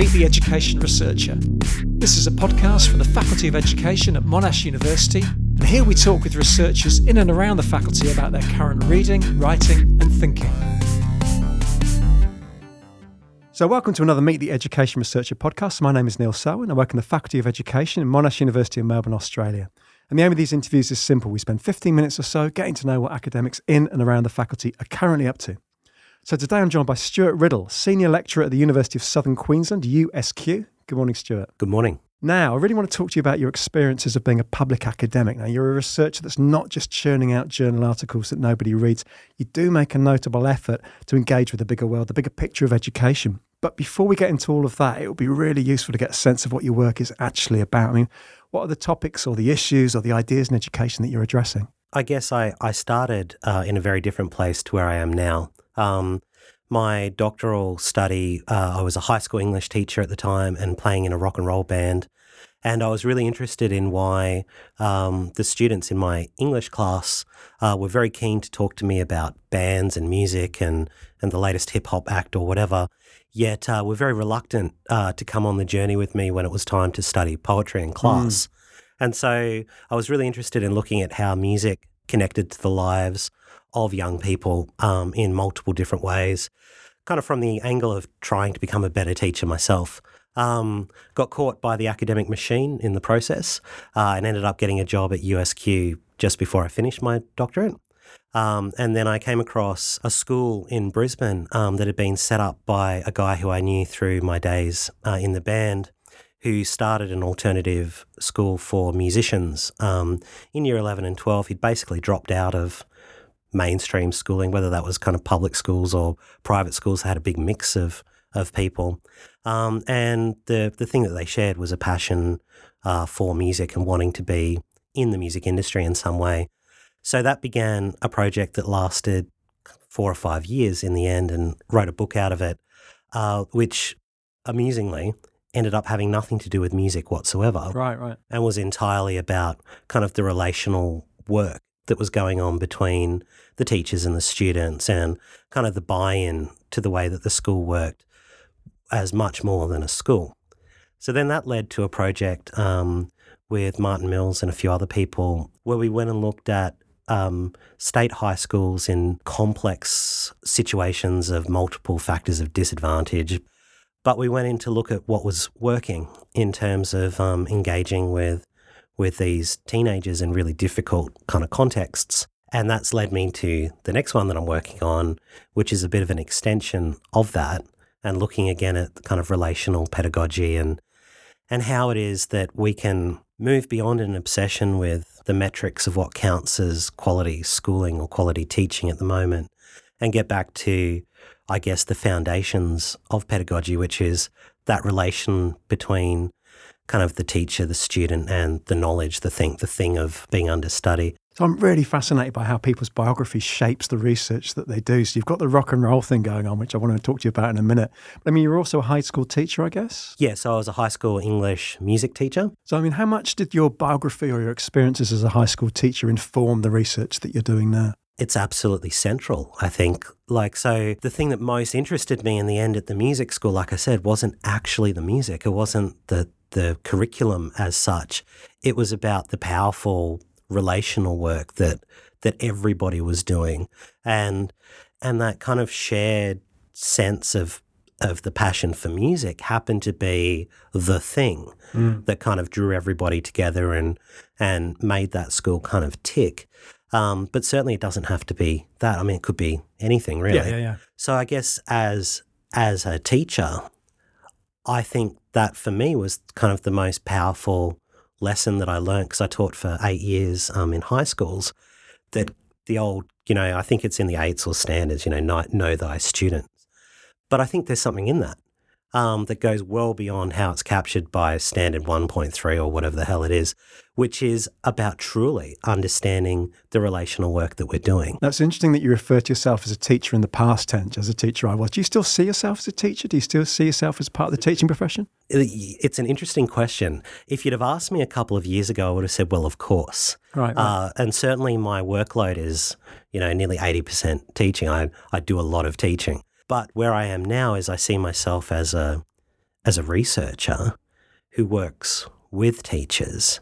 Meet the Education Researcher. This is a podcast from the Faculty of Education at Monash University, and here we talk with researchers in and around the faculty about their current reading, writing, and thinking. So, welcome to another Meet the Education Researcher podcast. My name is Neil Selwyn. I work in the Faculty of Education at Monash University in Melbourne, Australia. And the aim of these interviews is simple. We spend 15 minutes or so getting to know what academics in and around the faculty are currently up to. So today I'm joined by Stewart Riddle, Senior Lecturer at the University of Southern Queensland, USQ. Good morning, Stewart. Good morning. Now, I really want to talk to you about your experiences of being a public academic. Now, you're a researcher that's not just churning out journal articles that nobody reads. You do make a notable effort to engage with the bigger world, the bigger picture of education. But before we get into all of that, it would be really useful to get a sense of what your work is actually about. I mean, what are the topics or the issues or the ideas in education that you're addressing? I guess I, I started uh, in a very different place to where I am now. Um, my doctoral study, uh, I was a high school English teacher at the time and playing in a rock and roll band. And I was really interested in why um, the students in my English class uh, were very keen to talk to me about bands and music and, and the latest hip hop act or whatever, yet uh, were very reluctant uh, to come on the journey with me when it was time to study poetry in class. Mm. And so I was really interested in looking at how music connected to the lives of young people um, in multiple different ways, kind of from the angle of trying to become a better teacher myself. Um, got caught by the academic machine in the process uh, and ended up getting a job at USQ just before I finished my doctorate. Um, and then I came across a school in Brisbane um, that had been set up by a guy who I knew through my days uh, in the band, who started an alternative school for musicians um, in year 11 and 12. He'd basically dropped out of mainstream schooling, whether that was kind of public schools or private schools, had a big mix of of people. Um, and the the thing that they shared was a passion uh, for music and wanting to be in the music industry in some way. So that began a project that lasted four or five years in the end, and wrote a book out of it, uh, which amusingly ended up having nothing to do with music whatsoever. Right, right. And was entirely about kind of the relational work that was going on between the teachers and the students and kind of the buy in to the way that the school worked as much more than a school. So then that led to a project um, with Martin Mills and a few other people where we went and looked at um, state high schools in complex situations of multiple factors of disadvantage. But we went in to look at what was working in terms of um, engaging with with these teenagers in really difficult kind of contexts. And that's led me to the next one that I'm working on, which is a bit of an extension of that and looking again at kind of relational pedagogy and and how it is that we can move beyond an obsession with the metrics of what counts as quality schooling or quality teaching at the moment and get back to I guess the foundations of pedagogy which is that relation between kind of the teacher, the student, and the knowledge, the thing, the thing of being understudy. So I'm really fascinated by how people's biography shapes the research that they do. So you've got the rock and roll thing going on, which I want to talk to you about in a minute. But I mean, you're also a high school teacher, I guess. Yeah, so I was a high school English music teacher. So I mean, how much did your biography or your experiences as a high school teacher inform the research that you're doing now? it's absolutely central, I think. Like, so the thing that most interested me in the end at the music school, like I said, wasn't actually the music. It wasn't the, the curriculum as such. It was about the powerful relational work that that everybody was doing, and and that kind of shared sense of of the passion for music happened to be the thing mm. that kind of drew everybody together and and made that school kind of tick. Um, but certainly, it doesn't have to be that. I mean, it could be anything really. Yeah, yeah, yeah. So I guess as as a teacher, I think that for me was kind of the most powerful lesson that I learned because I taught for eight years um, in high schools. That the old, you know, I think it's in the AITSL standards, you know, know, know thy students. But I think there's something in that um, that goes well beyond how it's captured by standard 1.3 or whatever the hell it is, which is about truly understanding the relational work that we're doing. That's interesting that you refer to yourself as a teacher in the past tense, as a teacher I was. Do you still see yourself as a teacher? Do you still see yourself as part of the teaching profession? It's an interesting question. If you'd have asked me a couple of years ago, I would have said, well, of course. Right. right. Uh, and certainly my workload is, you know, nearly 80% teaching. I, I do a lot of teaching. But where I am now is I see myself as a as a researcher who works with teachers,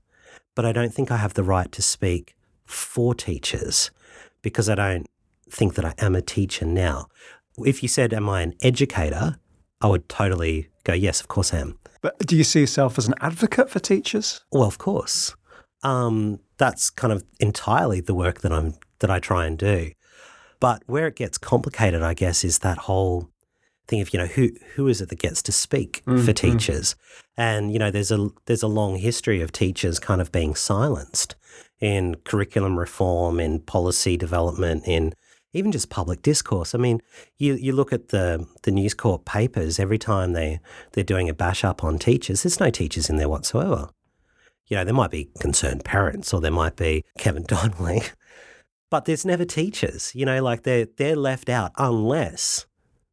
but I don't think I have the right to speak for teachers because I don't think that I am a teacher now. If you said, Am I an educator? I would totally go, Yes, of course I am. But do you see yourself as an advocate for teachers? Well, of course. Um, that's kind of entirely the work that I'm that I try and do. But where it gets complicated, I guess, is that whole thing of you know who who is it that gets to speak Mm, for teachers, and you know there's a there's a long history of teachers kind of being silenced in curriculum reform, in policy development, in even just public discourse. I mean, you you look at the the News Corp papers every time they they're doing a bash up on teachers. There's no teachers in there whatsoever. You know, there might be concerned parents or there might be Kevin Donnelly, but there's never teachers. You know, like they're they're left out unless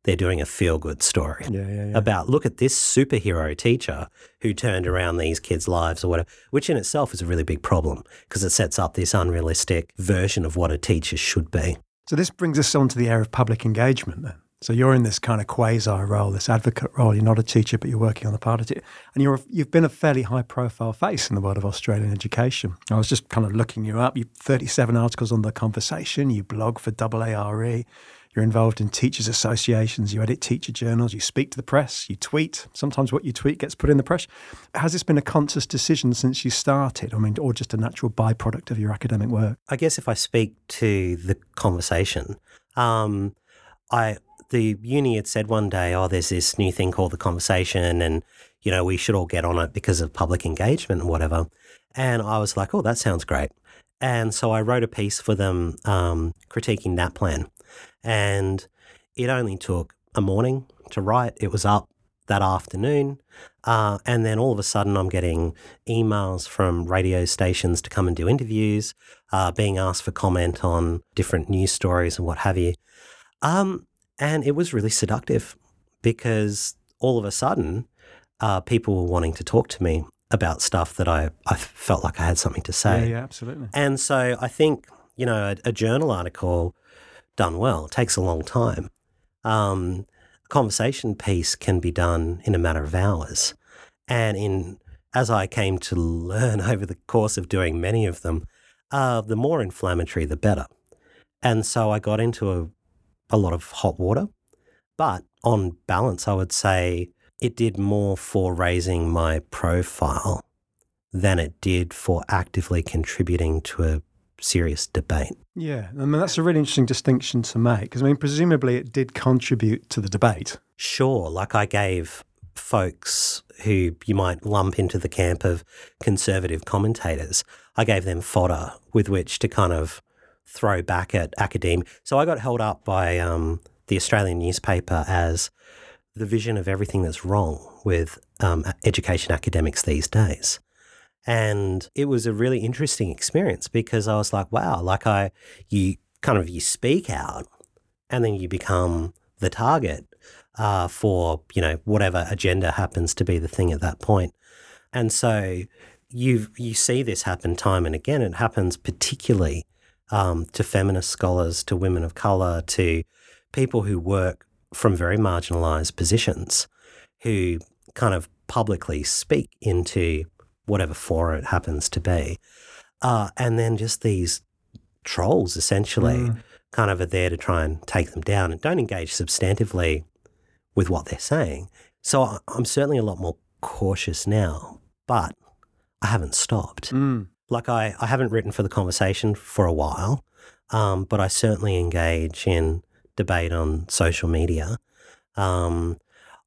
they're doing a feel good story Yeah, yeah, yeah. about look at this superhero teacher who turned around these kids' lives or whatever, which in itself is a really big problem because it sets up this unrealistic version of what a teacher should be. So this brings us on to the area of public engagement then. So you're in this kind of quasi role, this advocate role. You're not a teacher, but you're working on the part of it. And you're you've been a fairly high profile face in the world of Australian education. I was just kind of looking you up. You 37 articles on the conversation. You blog for AARE. You're involved in teachers' associations. You edit teacher journals. You speak to the press. You tweet. Sometimes what you tweet gets put in the press. Has this been a conscious decision since you started? I mean, or just a natural byproduct of your academic work? I guess if I speak to the conversation, um, I the uni had said one day, "Oh, there's this new thing called the conversation, and you know we should all get on it because of public engagement and whatever." And I was like, "Oh, that sounds great." And so I wrote a piece for them um, critiquing that plan, and it only took a morning to write. It was up that afternoon, uh, and then all of a sudden, I'm getting emails from radio stations to come and do interviews, uh, being asked for comment on different news stories and what have you. Um, and it was really seductive because all of a sudden, uh, people were wanting to talk to me about stuff that I, I felt like I had something to say. Yeah, yeah, absolutely. And so I think, you know, a, a journal article done well takes a long time. Um, a conversation piece can be done in a matter of hours. And in as I came to learn over the course of doing many of them, uh, the more inflammatory, the better. And so I got into a, a lot of hot water. But on balance, I would say it did more for raising my profile than it did for actively contributing to a serious debate. Yeah, I mean that's a really interesting distinction to make because I mean presumably it did contribute to the debate. Sure, like I gave folks who you might lump into the camp of conservative commentators, I gave them fodder with which to kind of throw back at academia. So I got held up by um, the Australian newspaper as the vision of everything that's wrong with um, education academics these days. And it was a really interesting experience because I was like, wow, like I, you kind of, you speak out and then you become the target uh, for, you know, whatever agenda happens to be the thing at that point. And so you you see this happen time and again. It happens particularly um, to feminist scholars, to women of color, to people who work from very marginalized positions, who kind of publicly speak into whatever forum it happens to be, uh, and then just these trolls essentially Mm. kind of are there to try and take them down and don't engage substantively with what they're saying. So I'm certainly a lot more cautious now, but I haven't stopped. Mm. Like I, I haven't written for the conversation for a while, um, but I certainly engage in debate on social media. Um,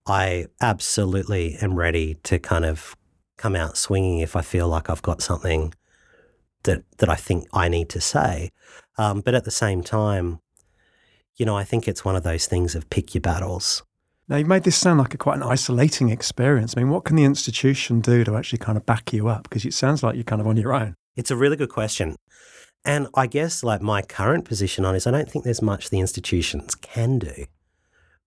I absolutely am ready to kind of come out swinging if I feel like I've got something that that I think I need to say. Um, but at the same time, you know, I think it's one of those things of pick your battles. Now you've made this sound like a quite an isolating experience. I mean, what can the institution do to actually kind of back you up? Because it sounds like you're kind of on your own. It's a really good question. And I guess like my current position on is I don't think there's much the institutions can do.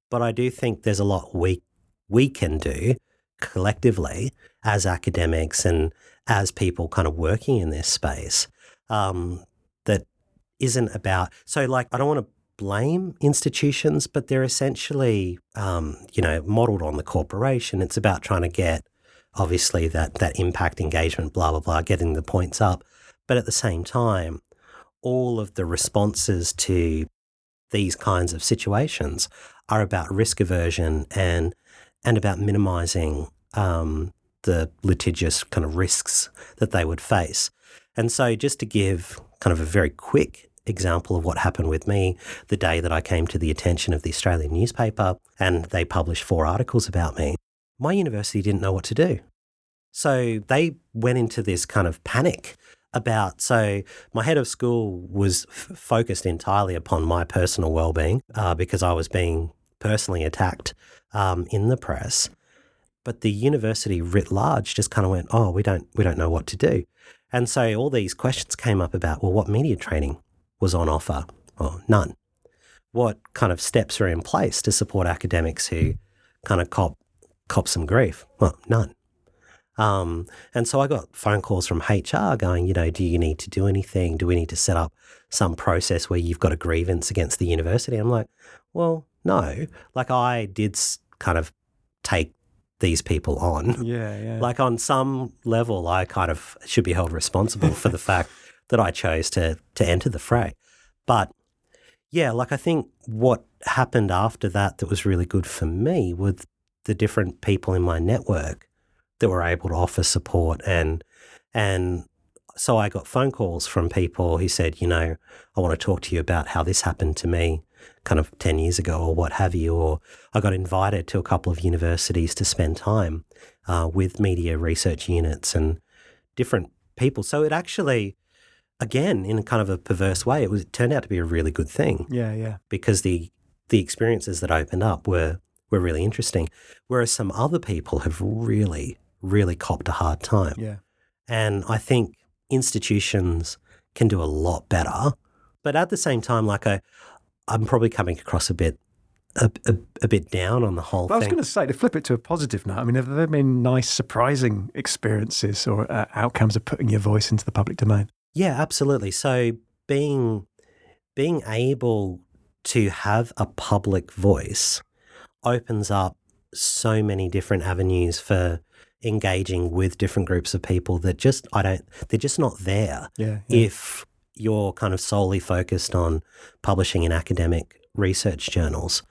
But I do think there's a lot we we can do collectively as academics and as people kind of working in this space um, that isn't about so like I don't want to blame institutions, but they're essentially, um, you know, modeled on the corporation. It's about trying to get, obviously, that that impact engagement, blah blah blah, getting the points up. But at the same time, all of the responses to these kinds of situations are about risk aversion and and about minimizing um, the litigious kind of risks that they would face. And so, just to give kind of a very quick example of what happened with me the day that I came to the attention of the Australian newspaper and they published four articles about me, my university didn't know what to do. So they went into this kind of panic about. So my head of school was f- focused entirely upon my personal well-being uh, because I was being personally attacked um, in the press. But the university writ large just kind of went, "Oh, we don't we don't know what to do," and so all these questions came up about, well, what media training was on offer? Well, none. What kind of steps are in place to support academics who kind of cop cop some grief? Well, none. Um, and so I got phone calls from HR going, you know, do you need to do anything? Do we need to set up some process where you've got a grievance against the university? I'm like, well, no. Like I did kind of take these people on. Yeah, yeah. Like on some level, I kind of should be held responsible for the fact that I chose to to enter the fray. But yeah, like I think what happened after that that was really good for me with the different people in my network that were able to offer support and and so I got phone calls from people who said, you know, I want to talk to you about how this happened to me kind of 10 years ago or what have you. Or I got invited to a couple of universities to spend time uh, with media research units and different people. So it actually, again, in kind of a perverse way, it was it turned out to be a really good thing. Yeah, yeah. Because the the experiences that opened up were were really interesting. Whereas some other people have really, really copped a hard time. Yeah. And I think institutions can do a lot better. But at the same time, like I, I'm probably coming across a bit, a, a, a bit down on the whole I was going to say, to flip it to a positive note, I mean, have there been nice, surprising experiences or uh, outcomes of putting your voice into the public domain? Yeah, absolutely. So being being able to have a public voice opens up so many different avenues for engaging with different groups of people that just I don't they're just not there Yeah. yeah. if you're kind of solely focused on publishing in academic research journals.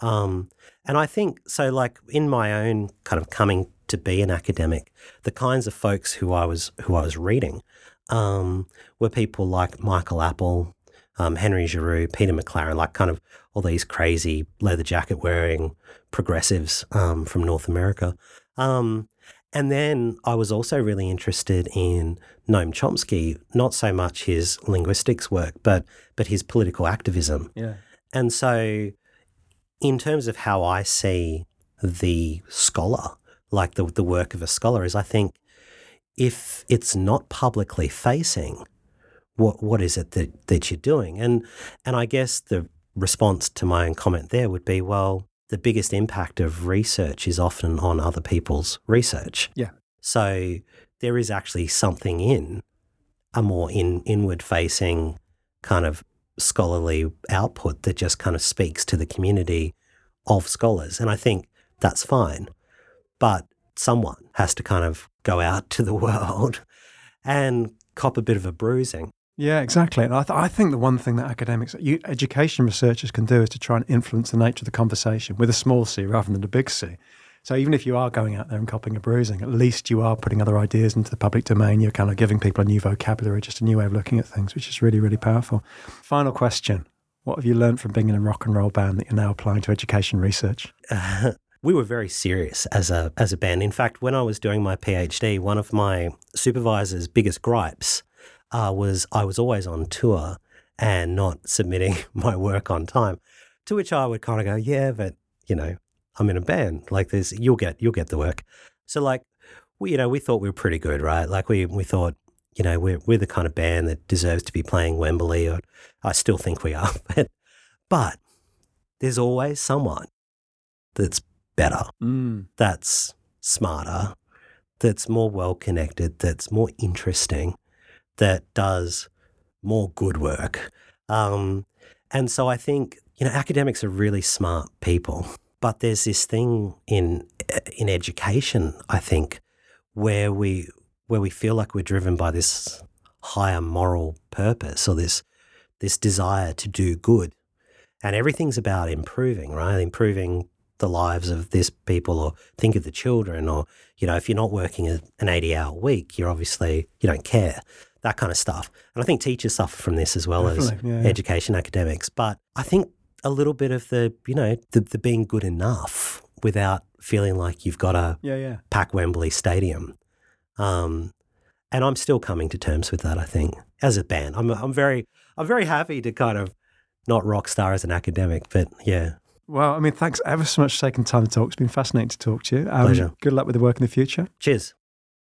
Um, and I think so, like in my own kind of coming to be an academic, the kinds of folks who I was who I was reading um, were people like Michael Apple, um, Henry Giroux, Peter McLaren, like kind of all these crazy leather jacket wearing progressives um, from North America. Um, and then I was also really interested in Noam Chomsky, not so much his linguistics work, but but his political activism. yeah. And so, in terms of how I see the scholar, like the, the work of a scholar, is I think if it's not publicly facing, what what is it that, that you're doing? And and I guess the response to my own comment there would be, well, the biggest impact of research is often on other people's research. Yeah. So there is actually something in a more in inward facing kind of scholarly output that just kind of speaks to the community of scholars. And I think that's fine. But someone has to kind of go out to the world and cop a bit of a bruising. Yeah, exactly. And I, th- I think the one thing that academics, you, education researchers can do is to try and influence the nature of the conversation with a small c rather than a big C. So even if you are going out there and copying a bruising, at least you are putting other ideas into the public domain. You're kind of giving people a new vocabulary, just a new way of looking at things, which is really, really powerful. Final question. What have you learned from being in a rock and roll band that you're now applying to education research? we were very serious as a as a band. In fact, when I was doing my PhD, one of my supervisor's biggest gripes uh, was I was always on tour and not submitting my work on time. To which I would kind of go, "Yeah, but you know, I'm in a band. Like, there's you'll get you'll get the work." So, like, we you know we thought we were pretty good, right? Like, we we thought. You know, we're we're the kind of band that deserves to be playing Wembley, or I still think we are. But, but there's always someone that's better Mm. that's smarter, that's more well connected, that's more interesting, that does more good work. Um, And so I think, you know, academics are really smart people, but there's this thing in in education, I think, where we where we feel like we're driven by this higher moral purpose or this this desire to do good. And everything's about improving, right? Improving the lives of this people or think of the children or, you know, if you're not working an 80 hour week, you're obviously, you don't care, that kind of stuff. And I think teachers suffer from this as well Definitely, as yeah, yeah. education academics. But I think a little bit of the, you know, the, the being good enough without feeling like you've got to Yeah, yeah. pack Wembley Stadium. Um, and I'm still coming to terms with that. I think as a band, I'm I'm very I'm very happy to kind of not rock star as an academic, but yeah, Well, I mean, thanks ever so much for taking time to talk. It's been fascinating to talk to you. Um, Pleasure. Good luck with the work in the future. cheers.